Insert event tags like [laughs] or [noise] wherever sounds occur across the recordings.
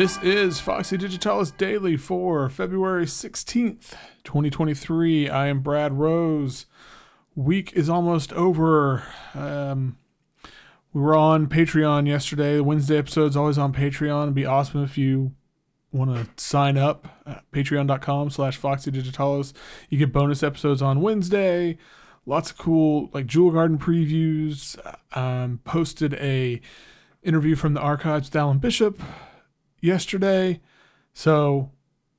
This is Foxy Digitalis Daily for February 16th, 2023. I am Brad Rose. Week is almost over. Um, we were on Patreon yesterday. The Wednesday episode's always on Patreon. It'd be awesome if you want to sign up at patreon.com slash foxy digitalis you get bonus episodes on wednesday lots of cool like jewel garden previews um, posted a interview from the archives with alan bishop yesterday so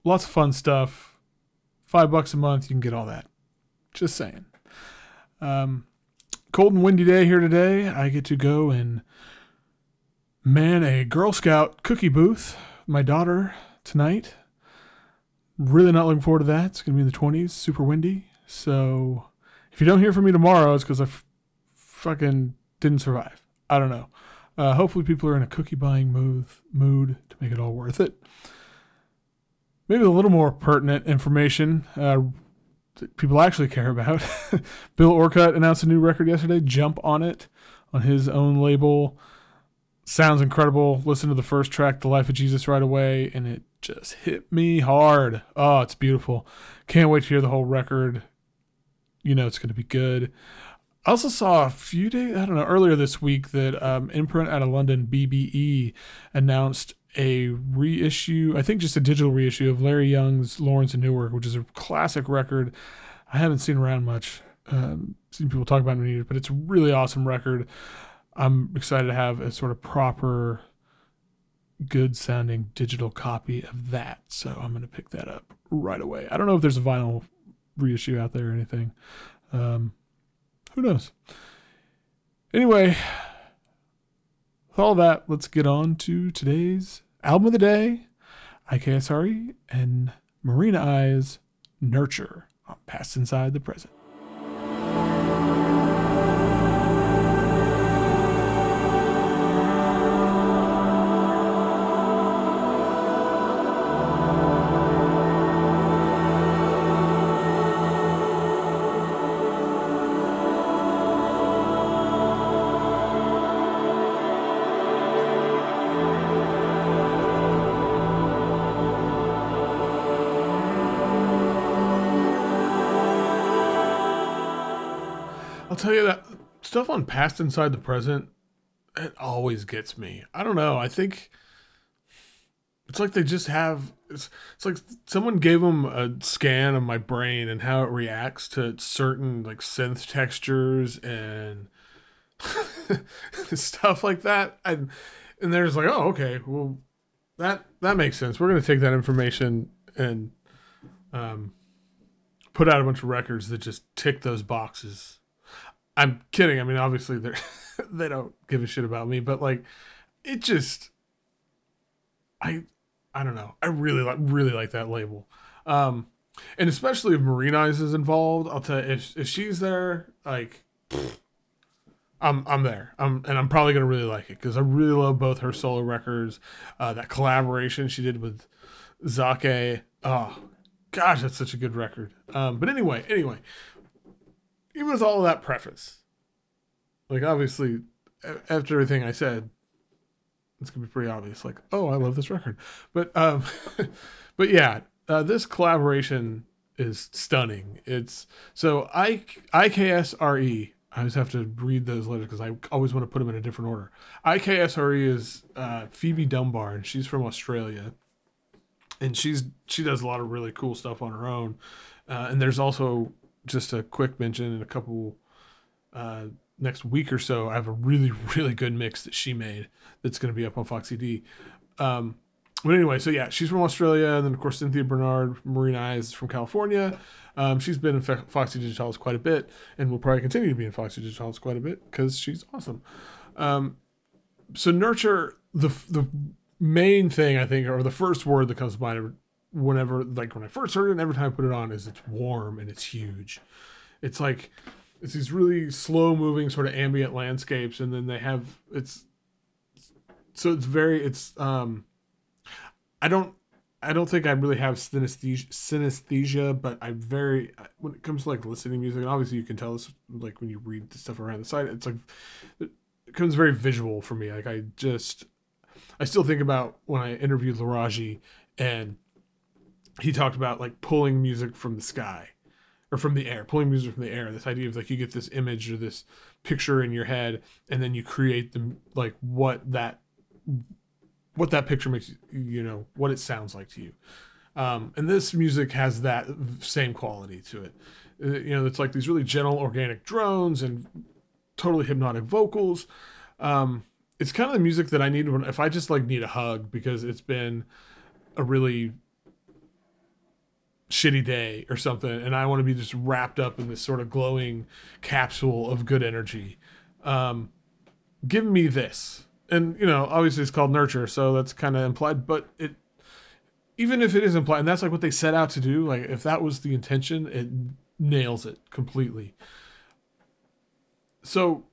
lots of fun stuff five bucks a month you can get all that just saying um, cold and windy day here today i get to go and man a girl scout cookie booth my daughter tonight. Really not looking forward to that. It's going to be in the 20s, super windy. So if you don't hear from me tomorrow, it's because I f- fucking didn't survive. I don't know. Uh, hopefully, people are in a cookie buying mood, mood to make it all worth it. Maybe a little more pertinent information uh, that people actually care about. [laughs] Bill Orcutt announced a new record yesterday, Jump on It, on his own label sounds incredible. Listen to the first track, The Life of Jesus, right away, and it just hit me hard. Oh, it's beautiful. Can't wait to hear the whole record. You know it's going to be good. I also saw a few days, I don't know, earlier this week that um, Imprint out of London, BBE, announced a reissue, I think just a digital reissue of Larry Young's Lawrence and Newark, which is a classic record. I haven't seen around much, um, seen people talk about it, but it's a really awesome record. I'm excited to have a sort of proper, good sounding digital copy of that. So I'm going to pick that up right away. I don't know if there's a vinyl reissue out there or anything. Um, who knows? Anyway, with all that, let's get on to today's album of the day IKSRE and Marine Eyes Nurture on Past Inside the Present. I'll tell you that stuff on past inside the present, it always gets me. I don't know. I think it's like they just have it's, it's like someone gave them a scan of my brain and how it reacts to certain like synth textures and [laughs] stuff like that. And and they're just like, oh, okay, well, that that makes sense. We're gonna take that information and um, put out a bunch of records that just tick those boxes I'm kidding. I mean, obviously they [laughs] they don't give a shit about me, but like, it just, I, I don't know. I really like really like that label, um, and especially if Marine Eyes is involved. I'll tell you, if if she's there, like, [sniffs] I'm I'm there. I'm and I'm probably gonna really like it because I really love both her solo records. Uh, that collaboration she did with Zake. Oh, gosh, that's such a good record. Um, but anyway, anyway, even with all of that preface, like obviously, after everything I said, it's gonna be pretty obvious. Like, oh, I love this record, but um, [laughs] but yeah, uh, this collaboration is stunning. It's so I IKSRE. I always have to read those letters because I always want to put them in a different order. IKSRE is uh, Phoebe Dunbar, and she's from Australia, and she's she does a lot of really cool stuff on her own. Uh, and there's also just a quick mention in a couple uh, next week or so. I have a really [laughs] really good mix that she made that's going to be up on Foxy D. Um, but anyway, so yeah, she's from Australia, and then of course Cynthia Bernard, Marine Eyes from California. Um, she's been in Foxy Digitalis quite a bit, and will probably continue to be in Foxy Digitalis quite a bit because she's awesome. Um, so nurture the the main thing I think, or the first word that comes to mind whenever, like when I first heard it, and every time I put it on, is it's warm and it's huge. It's like it's these really slow moving sort of ambient landscapes, and then they have it's so it's very it's um I don't I don't think I really have synesthesia, synesthesia, but I very when it comes to like listening to music, and obviously you can tell this like when you read the stuff around the site, it's like it becomes very visual for me. Like I just I still think about when I interviewed Laraji and he talked about like pulling music from the sky or from the air, pulling music from the air. This idea of like you get this image or this picture in your head, and then you create the like what that what that picture makes you know what it sounds like to you. Um, and this music has that same quality to it. Uh, you know, it's like these really gentle organic drones and totally hypnotic vocals. Um, it's kind of the music that I need when if I just like need a hug because it's been a really shitty day or something and I want to be just wrapped up in this sort of glowing capsule of good energy. Um, give me this. And you know, obviously it's called nurture, so that's kind of implied, but it even if it is implied, and that's like what they set out to do, like if that was the intention, it nails it completely. So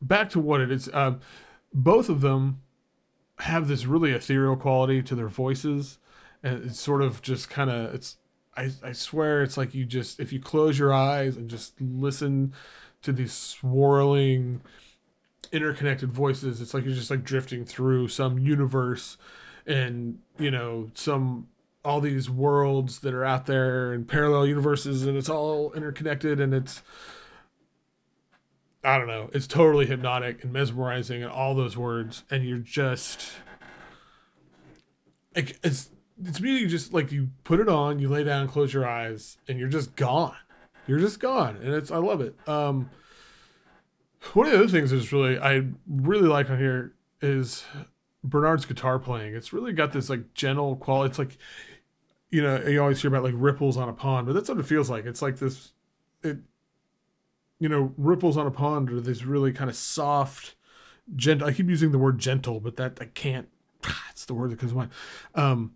back to what it is. Um, both of them have this really ethereal quality to their voices, and it's sort of just kind of it's I, I swear it's like you just if you close your eyes and just listen to these swirling interconnected voices it's like you're just like drifting through some universe and you know some all these worlds that are out there and parallel universes and it's all interconnected and it's I don't know, it's totally hypnotic and mesmerizing and all those words and you're just like it's it's really just like you put it on, you lay down, close your eyes, and you're just gone. You're just gone, and it's I love it. Um, one of the other things is really I really like on here is Bernard's guitar playing. It's really got this like gentle quality. It's like you know you always hear about like ripples on a pond, but that's what it feels like. It's like this it you know ripples on a pond are this really kind of soft gentle. I keep using the word gentle, but that I can't. [sighs] It's the word that comes to mind. Um,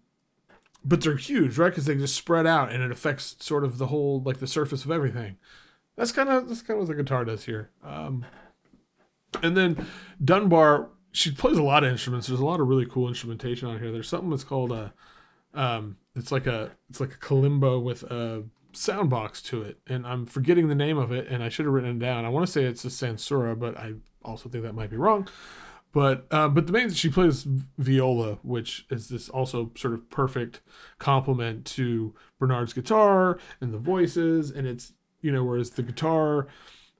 but they're huge, right? Because they just spread out and it affects sort of the whole like the surface of everything. That's kind of that's kind of what the guitar does here. Um, and then Dunbar, she plays a lot of instruments. There's a lot of really cool instrumentation on here. There's something that's called a, um, it's like a it's like a kalimba with a sound box to it, and I'm forgetting the name of it, and I should have written it down. I want to say it's a Sansula, but I also think that might be wrong. But uh, but the main she plays viola, which is this also sort of perfect complement to Bernard's guitar and the voices, and it's you know whereas the guitar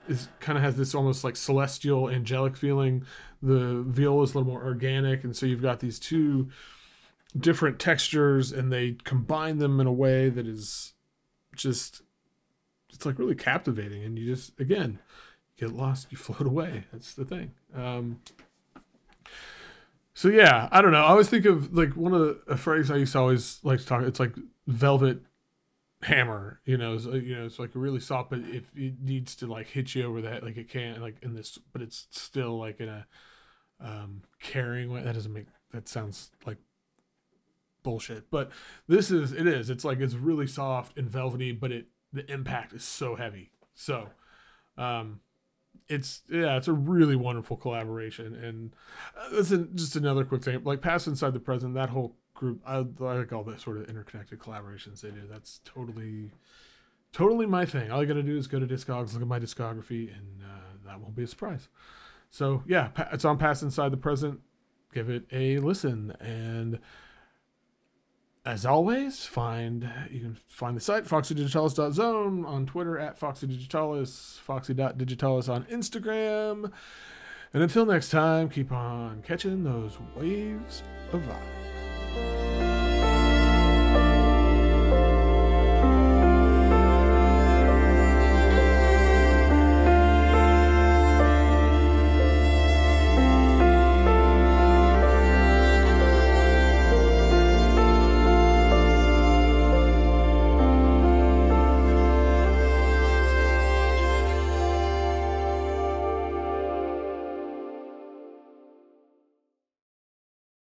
is kind of has this almost like celestial angelic feeling, the viola is a little more organic, and so you've got these two different textures, and they combine them in a way that is just it's like really captivating, and you just again get lost, you float away. That's the thing. Um, so yeah, I don't know. I always think of like one of the a phrase I used to always like to talk. It's like velvet hammer. You know, it's, you know, it's like really soft, but if it needs to like hit you over head, like it can't, like in this, but it's still like in a um carrying way. That doesn't make that sounds like bullshit. But this is it is. It's like it's really soft and velvety, but it the impact is so heavy. So, um, it's yeah, it's a really wonderful collaboration, and uh, this just another quick thing. Like Past Inside the Present, that whole group, I, like all the sort of interconnected collaborations they do. That's totally, totally my thing. All you gotta do is go to Discogs, look at my discography, and uh, that won't be a surprise. So yeah, it's on Past Inside the Present. Give it a listen, and as always, find you can find the site foxydigitalis.zone on Twitter at foxydigitalis, foxy.digitalis on Instagram. And until next time, keep on catching those waves of vibe.